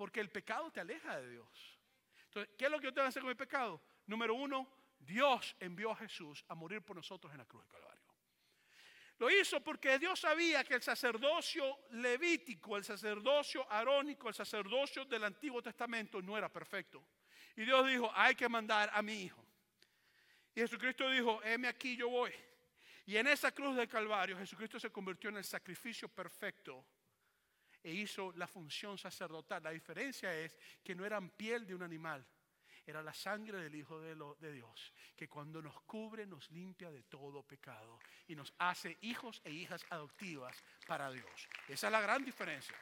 Porque el pecado te aleja de Dios. Entonces, ¿qué es lo que yo tengo que hacer con el pecado? Número uno, Dios envió a Jesús a morir por nosotros en la cruz del Calvario. Lo hizo porque Dios sabía que el sacerdocio levítico, el sacerdocio arónico, el sacerdocio del Antiguo Testamento no era perfecto. Y Dios dijo, hay que mandar a mi hijo. Y Jesucristo dijo, heme aquí, yo voy. Y en esa cruz del Calvario Jesucristo se convirtió en el sacrificio perfecto e hizo la función sacerdotal. La diferencia es que no eran piel de un animal, era la sangre del Hijo de, Dios, que cuando nos cubre nos limpia de todo pecado y nos hace hijos e hijas adoptivas para Dios. Esa es la gran diferencia.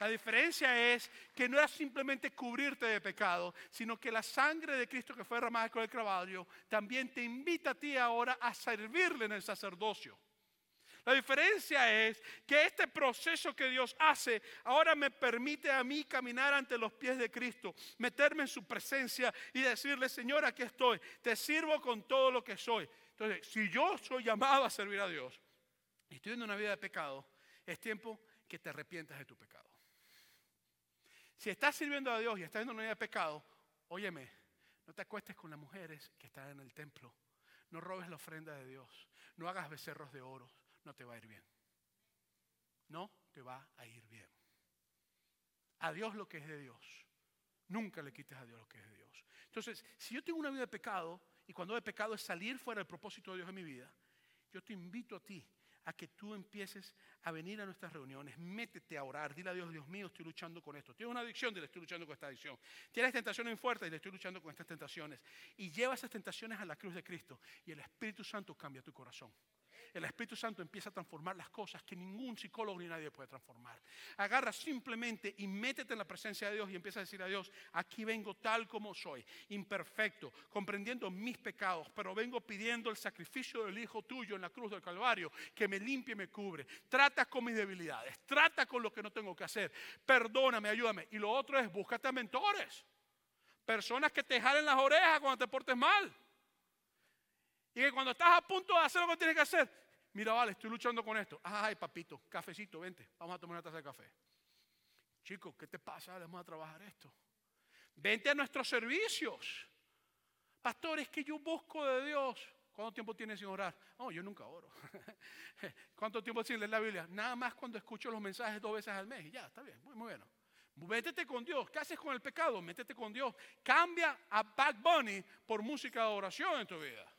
La diferencia es que no era simplemente cubrirte de pecado, sino que la sangre de Cristo que fue derramada con el Calvario también te invita a ti ahora a servirle en el sacerdocio. La diferencia es que este proceso que Dios hace ahora me permite a mí caminar ante los pies de Cristo, meterme en su presencia y decirle, Señor, aquí estoy, te sirvo con todo lo que soy. Entonces, si yo soy llamado a servir a Dios y estoy en una vida de pecado, es tiempo que te arrepientas de tu pecado. Si estás sirviendo a Dios y estás en una vida de pecado, óyeme, no te acuestes con las mujeres que están en el templo. No robes la ofrenda de Dios. No hagas becerros de oro no te va a ir bien. No te va a ir bien. a Dios lo que es de Dios. Nunca le quites a Dios lo que es de Dios. Entonces, si yo tengo una vida de pecado, y cuando de pecado es salir fuera del propósito de Dios en mi vida, yo te invito a ti a que tú empieces a venir a nuestras reuniones, métete a orar, dile a Dios, Dios mío, estoy luchando con esto. Tienes una adicción, dile, estoy luchando con esta adicción. Tienes tentaciones fuertes, dile, estoy luchando con estas tentaciones. Y lleva esas tentaciones a la cruz de Cristo y el Espíritu Santo cambia tu corazón el Espíritu Santo empieza a transformar las cosas que ningún psicólogo ni nadie puede transformar. Agarra simplemente y métete en la presencia de Dios y empieza a decir a Dios, aquí vengo tal como soy, imperfecto, comprendiendo mis pecados, pero vengo pidiendo el sacrificio del Hijo tuyo en la cruz del Calvario, que me limpie y me cubre. Trata con mis debilidades, trata con lo que no tengo que hacer. Perdóname, ayúdame. Y lo otro es, búscate mentores. Personas que te jalen las orejas cuando te portes mal. Y que cuando estás a punto de hacer lo que tienes que hacer, Mira, vale, estoy luchando con esto. Ay, papito, cafecito, vente, vamos a tomar una taza de café. Chicos, ¿qué te pasa? Vamos a trabajar esto. Vente a nuestros servicios. Pastor, es que yo busco de Dios. ¿Cuánto tiempo tienes sin orar? Oh, yo nunca oro. ¿Cuánto tiempo sin leer la Biblia? Nada más cuando escucho los mensajes dos veces al mes. Y ya, está bien, muy, muy bueno. Métete con Dios. ¿Qué haces con el pecado? Métete con Dios. Cambia a Bad Bunny por música de oración en tu vida.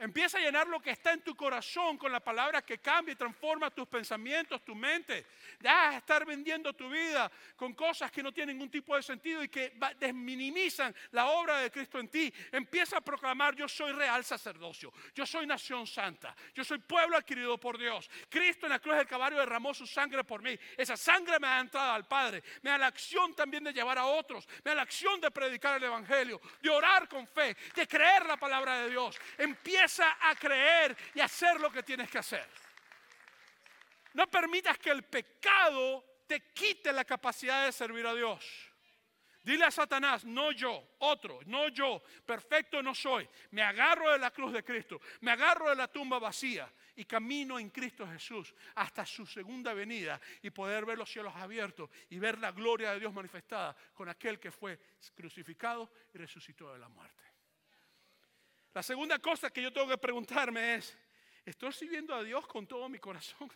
Empieza a llenar lo que está en tu corazón con la palabra que cambia y transforma tus pensamientos, tu mente. Deja de estar vendiendo tu vida con cosas que no tienen ningún tipo de sentido y que desminimizan la obra de Cristo en ti. Empieza a proclamar, yo soy real sacerdocio, yo soy nación santa, yo soy pueblo adquirido por Dios. Cristo en la cruz del Calvario derramó su sangre por mí. Esa sangre me ha entrado al Padre. Me da la acción también de llevar a otros. Me da la acción de predicar el Evangelio, de orar con fe, de creer la palabra de Dios. Empieza a creer y hacer lo que tienes que hacer. No permitas que el pecado te quite la capacidad de servir a Dios. Dile a Satanás, no yo, otro, no yo, perfecto no soy. Me agarro de la cruz de Cristo, me agarro de la tumba vacía y camino en Cristo Jesús hasta su segunda venida y poder ver los cielos abiertos y ver la gloria de Dios manifestada con aquel que fue crucificado y resucitó de la muerte. La segunda cosa que yo tengo que preguntarme es, ¿estoy sirviendo a Dios con todo mi corazón?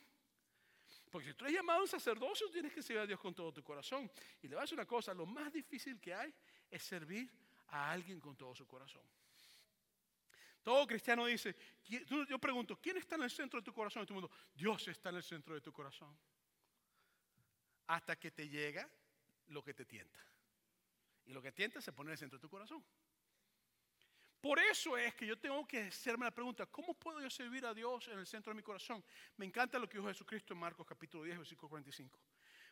Porque si tú eres llamado a un sacerdocio, tienes que servir a Dios con todo tu corazón. Y le voy a decir una cosa, lo más difícil que hay es servir a alguien con todo su corazón. Todo cristiano dice, yo pregunto, ¿quién está en el centro de tu corazón? En tu mundo, Dios está en el centro de tu corazón. Hasta que te llega lo que te tienta. Y lo que tienta se pone en el centro de tu corazón. Por eso es que yo tengo que hacerme la pregunta, ¿cómo puedo yo servir a Dios en el centro de mi corazón? Me encanta lo que dijo Jesucristo en Marcos capítulo 10, versículo 45.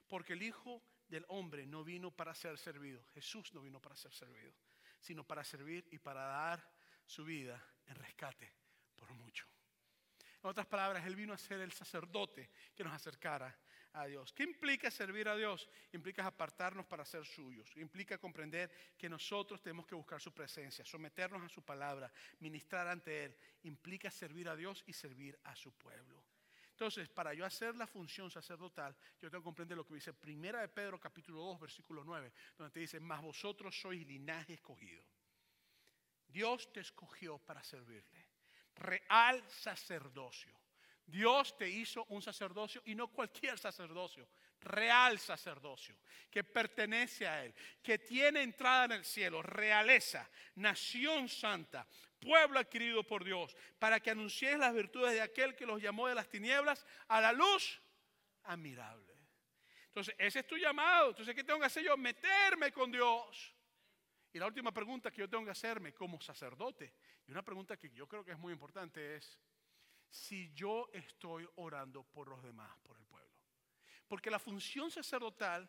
Porque el Hijo del Hombre no vino para ser servido, Jesús no vino para ser servido, sino para servir y para dar su vida en rescate por mucho. En otras palabras, Él vino a ser el sacerdote que nos acercara a Dios. ¿Qué implica servir a Dios? Implica apartarnos para ser suyos. Implica comprender que nosotros tenemos que buscar su presencia, someternos a su palabra, ministrar ante Él. Implica servir a Dios y servir a su pueblo. Entonces, para yo hacer la función sacerdotal, yo tengo que comprender lo que dice Primera de Pedro capítulo 2, versículo 9, donde te dice, mas vosotros sois linaje escogido. Dios te escogió para servirle. Real sacerdocio Dios te hizo un sacerdocio y no cualquier sacerdocio, real sacerdocio, que pertenece a Él, que tiene entrada en el cielo, realeza, nación santa, pueblo adquirido por Dios, para que anunciéis las virtudes de aquel que los llamó de las tinieblas a la luz admirable. Entonces, ese es tu llamado. Entonces, ¿qué tengo que hacer yo? Meterme con Dios. Y la última pregunta que yo tengo que hacerme como sacerdote, y una pregunta que yo creo que es muy importante es, si yo estoy orando por los demás, por el pueblo. Porque la función sacerdotal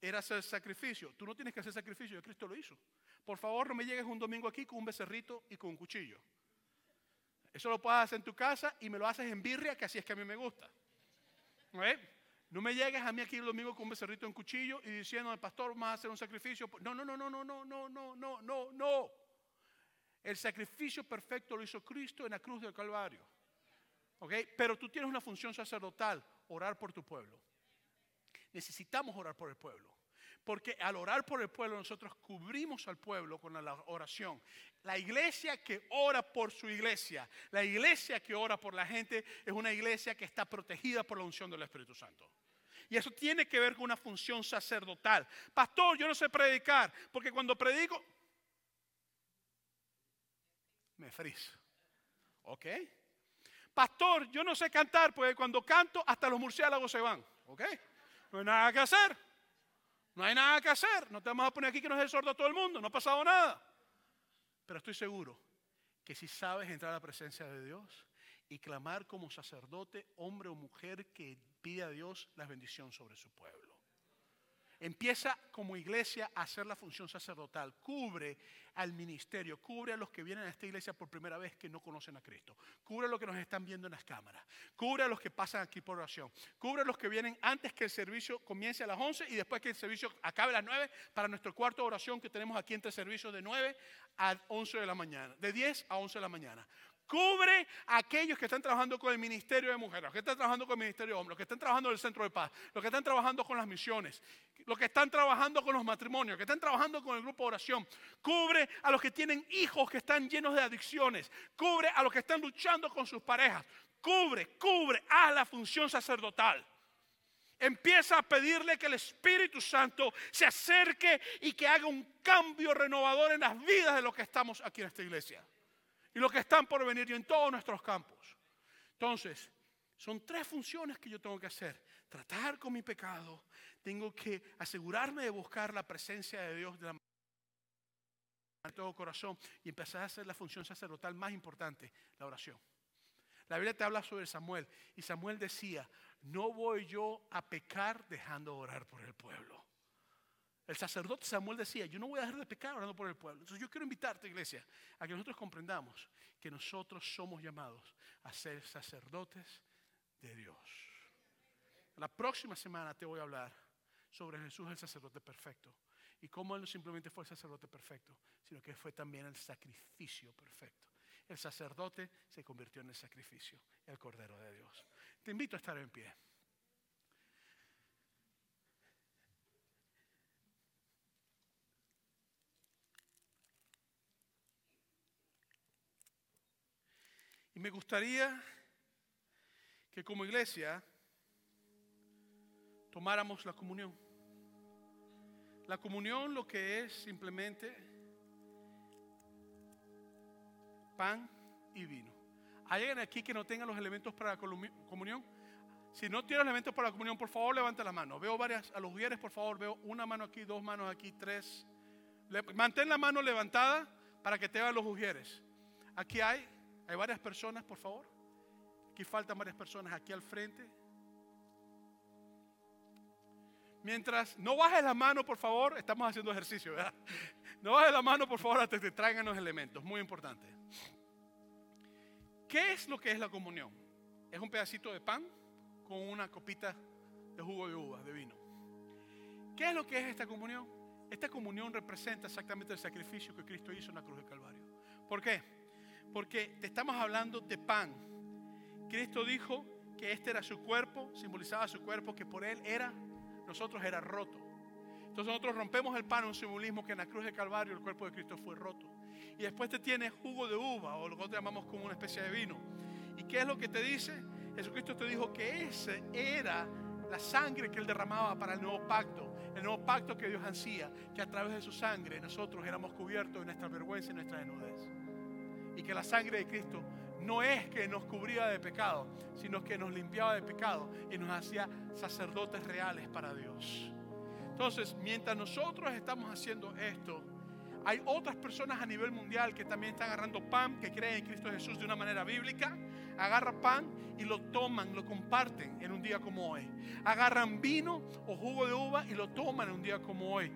era hacer sacrificio. Tú no tienes que hacer sacrificio, Cristo lo hizo. Por favor, no me llegues un domingo aquí con un becerrito y con un cuchillo. Eso lo puedes hacer en tu casa y me lo haces en birria, que así es que a mí me gusta. ¿No me llegues a mí aquí el domingo con un becerrito un cuchillo y diciendo al pastor, vamos a hacer un sacrificio. No, no, no, no, no, no, no, no, no, no, no. El sacrificio perfecto lo hizo Cristo en la cruz del Calvario. Pero tú tienes una función sacerdotal, orar por tu pueblo. Necesitamos orar por el pueblo. Porque al orar por el pueblo nosotros cubrimos al pueblo con la oración. La iglesia que ora por su iglesia, la iglesia que ora por la gente es una iglesia que está protegida por la unción del Espíritu Santo. Y eso tiene que ver con una función sacerdotal. Pastor, yo no sé predicar, porque cuando predico, me friso. ¿Ok? Pastor, yo no sé cantar, porque cuando canto hasta los murciélagos se van. ¿Ok? No hay nada que hacer. No hay nada que hacer. No te vamos a poner aquí que nos es sordo a todo el mundo. No ha pasado nada. Pero estoy seguro que si sabes entrar a la presencia de Dios y clamar como sacerdote, hombre o mujer que pide a Dios la bendición sobre su pueblo. Empieza como iglesia a hacer la función sacerdotal. Cubre al ministerio, cubre a los que vienen a esta iglesia por primera vez que no conocen a Cristo. Cubre a los que nos están viendo en las cámaras. Cubre a los que pasan aquí por oración. Cubre a los que vienen antes que el servicio comience a las 11 y después que el servicio acabe a las 9 para nuestro cuarto oración que tenemos aquí entre servicios de 9 a 11 de la mañana. De 10 a 11 de la mañana. Cubre a aquellos que están trabajando con el ministerio de mujeres, los que están trabajando con el ministerio de hombres, los que están trabajando en el centro de paz, los que están trabajando con las misiones, los que están trabajando con los matrimonios, los que están trabajando con el grupo de oración. Cubre a los que tienen hijos que están llenos de adicciones. Cubre a los que están luchando con sus parejas. Cubre, cubre, a la función sacerdotal empieza a pedirle que el Espíritu Santo se acerque y que haga un cambio renovador en las vidas de los que estamos aquí en esta iglesia y los que están por venir y en todos nuestros campos. Entonces, son tres funciones que yo tengo que hacer. Tratar con mi pecado, tengo que asegurarme de buscar la presencia de Dios de la de todo corazón y empezar a hacer la función sacerdotal más importante, la oración. La Biblia te habla sobre Samuel y Samuel decía, no voy yo a pecar dejando orar por el pueblo. El sacerdote Samuel decía, yo no voy a dejar de pecar orando por el pueblo. Entonces yo quiero invitarte, iglesia, a que nosotros comprendamos que nosotros somos llamados a ser sacerdotes de Dios. La próxima semana te voy a hablar sobre Jesús el sacerdote perfecto y cómo Él no simplemente fue el sacerdote perfecto, sino que fue también el sacrificio perfecto. El sacerdote se convirtió en el sacrificio, el Cordero de Dios. Te invito a estar en pie. Y me gustaría que como iglesia tomáramos la comunión. La comunión lo que es simplemente pan y vino. ¿Hay alguien aquí que no tenga los elementos para la comunión? Si no tiene elementos para la comunión, por favor, levante la mano. Veo varias, a los mujeres, por favor, veo una mano aquí, dos manos aquí, tres. mantén la mano levantada para que te vean los mujeres. Aquí hay hay varias personas, por favor. Aquí faltan varias personas aquí al frente. Mientras no bajes la mano, por favor, estamos haciendo ejercicio, ¿verdad? No bajes la mano, por favor, hasta que te traigan los elementos. Muy importante. ¿Qué es lo que es la comunión? Es un pedacito de pan con una copita de jugo de uva, de vino. ¿Qué es lo que es esta comunión? Esta comunión representa exactamente el sacrificio que Cristo hizo en la cruz del Calvario. ¿Por qué? Porque te estamos hablando de pan. Cristo dijo que este era su cuerpo, simbolizaba su cuerpo, que por él era, nosotros era roto. Entonces nosotros rompemos el pan, un simbolismo que en la cruz de Calvario el cuerpo de Cristo fue roto. Y después te tiene jugo de uva, o lo que llamamos como una especie de vino. ¿Y qué es lo que te dice? Jesucristo te dijo que ese era la sangre que Él derramaba para el nuevo pacto, el nuevo pacto que Dios ansía, que a través de su sangre nosotros éramos cubiertos de nuestra vergüenza y nuestra desnudez y que la sangre de Cristo no es que nos cubría de pecado, sino que nos limpiaba de pecado y nos hacía sacerdotes reales para Dios. Entonces, mientras nosotros estamos haciendo esto, hay otras personas a nivel mundial que también están agarrando pan, que creen en Cristo Jesús de una manera bíblica. Agarran pan y lo toman, lo comparten en un día como hoy. Agarran vino o jugo de uva y lo toman en un día como hoy.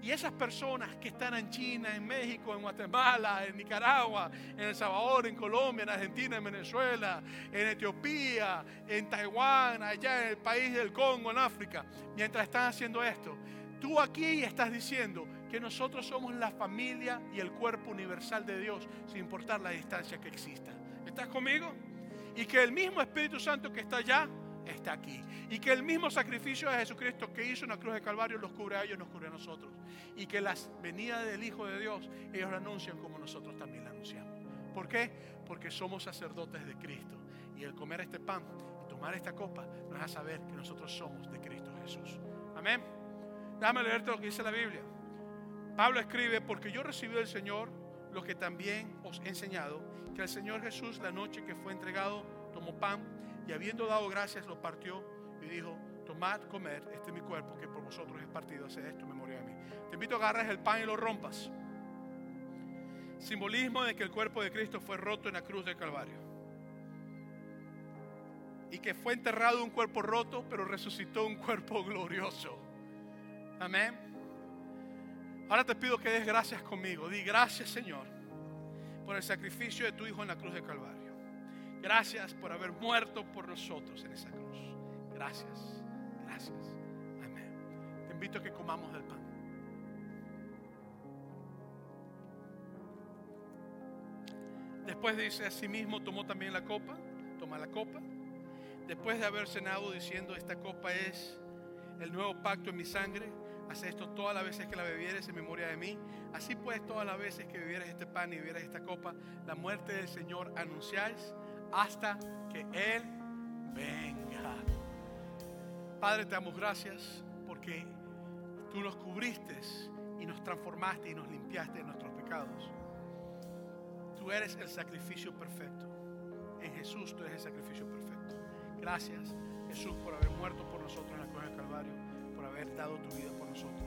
Y esas personas que están en China, en México, en Guatemala, en Nicaragua, en El Salvador, en Colombia, en Argentina, en Venezuela, en Etiopía, en Taiwán, allá en el país del Congo, en África, mientras están haciendo esto, tú aquí estás diciendo que nosotros somos la familia y el cuerpo universal de Dios, sin importar la distancia que exista. ¿Estás conmigo? Y que el mismo Espíritu Santo que está allá está aquí. Y que el mismo sacrificio de Jesucristo que hizo en la cruz de Calvario los cubre a ellos, nos cubre a nosotros. Y que las venidas del Hijo de Dios, ellos la anuncian como nosotros también la anunciamos. ¿Por qué? Porque somos sacerdotes de Cristo. Y el comer este pan y tomar esta copa nos hace saber que nosotros somos de Cristo Jesús. Amén. Déjame leerte lo que dice la Biblia. Pablo escribe, porque yo recibí del Señor lo que también os he enseñado, que el Señor Jesús la noche que fue entregado tomó pan y habiendo dado gracias lo partió y dijo, tomad, comer, este es mi cuerpo que por vosotros es partido, haced esto en memoria de mí. Te invito a agarrar el pan y lo rompas. Simbolismo de que el cuerpo de Cristo fue roto en la cruz del Calvario. Y que fue enterrado un cuerpo roto, pero resucitó un cuerpo glorioso. Amén. Ahora te pido que des gracias conmigo. Di gracias, Señor, por el sacrificio de tu Hijo en la cruz del Calvario. Gracias por haber muerto por nosotros en esa cruz. Gracias, gracias. Amén. Te invito a que comamos del pan. Después dice, asimismo tomó también la copa, toma la copa. Después de haber cenado diciendo, esta copa es el nuevo pacto en mi sangre, haz esto todas las veces que la bebieres en memoria de mí. Así pues, todas las veces que bebieras este pan y bebieras esta copa, la muerte del Señor anunciáis hasta que Él venga. Padre, te damos gracias porque tú nos cubriste y nos transformaste y nos limpiaste de nuestros pecados. Tú eres el sacrificio perfecto. En Jesús tú eres el sacrificio perfecto. Gracias, Jesús, por haber muerto por nosotros en la cruz del Calvario, por haber dado tu vida por nosotros.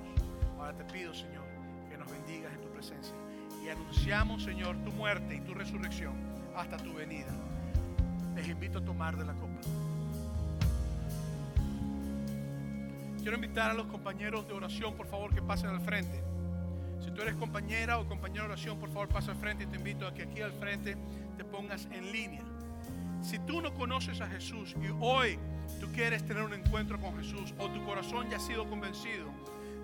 Ahora te pido, Señor, que nos bendigas en tu presencia. Y anunciamos, Señor, tu muerte y tu resurrección hasta tu venida. Les invito a tomar de la copa. Quiero invitar a los compañeros de oración, por favor, que pasen al frente. Si tú eres compañera o compañero de oración, por favor pasa al frente y te invito a que aquí al frente te pongas en línea. Si tú no conoces a Jesús y hoy tú quieres tener un encuentro con Jesús o tu corazón ya ha sido convencido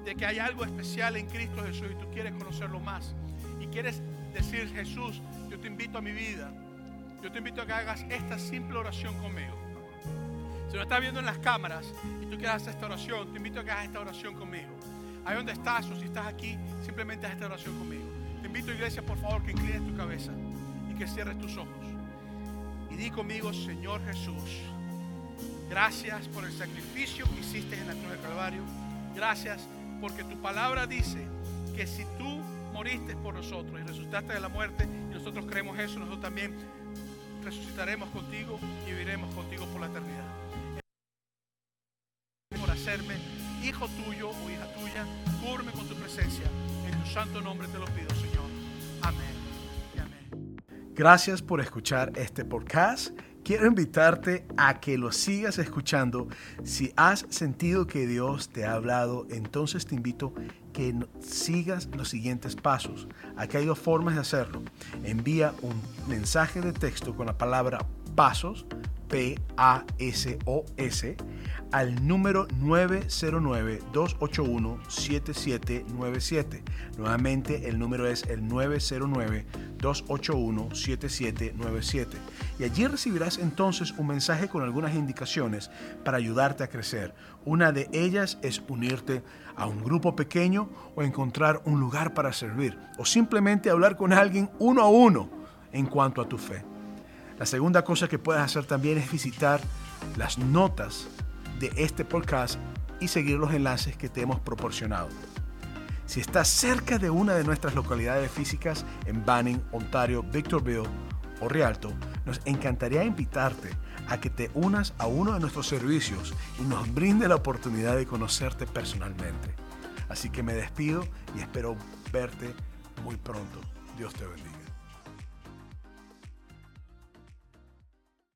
de que hay algo especial en Cristo Jesús y tú quieres conocerlo más y quieres decir Jesús, yo te invito a mi vida, yo te invito a que hagas esta simple oración conmigo. Si lo estás viendo en las cámaras y tú quieres hacer esta oración, te invito a que hagas esta oración conmigo. Ahí donde estás o si estás aquí, simplemente haz esta oración conmigo. Te invito, iglesia, por favor, que inclines tu cabeza y que cierres tus ojos. Y di conmigo, Señor Jesús, gracias por el sacrificio que hiciste en la cruz del Calvario. Gracias porque tu palabra dice que si tú moriste por nosotros y resucitaste de la muerte, y nosotros creemos eso, nosotros también resucitaremos contigo y viviremos contigo por la eternidad. Por hacerme hijo tuyo o hija tuya, cúbreme con tu presencia. En tu santo nombre te lo pido, Señor. Amén. y amén. Gracias por escuchar este podcast. Quiero invitarte a que lo sigas escuchando. Si has sentido que Dios te ha hablado, entonces te invito que sigas los siguientes pasos. Aquí hay dos formas de hacerlo. Envía un mensaje de texto con la palabra pasos, P-A-S-O-S, al número 909-281-7797. Nuevamente el número es el 909-281-7797. Y allí recibirás entonces un mensaje con algunas indicaciones para ayudarte a crecer. Una de ellas es unirte a un grupo pequeño o encontrar un lugar para servir o simplemente hablar con alguien uno a uno en cuanto a tu fe. La segunda cosa que puedes hacer también es visitar las notas de este podcast y seguir los enlaces que te hemos proporcionado. Si estás cerca de una de nuestras localidades físicas en Banning, Ontario, Victorville o Rialto, nos encantaría invitarte a que te unas a uno de nuestros servicios y nos brinde la oportunidad de conocerte personalmente. Así que me despido y espero verte muy pronto. Dios te bendiga.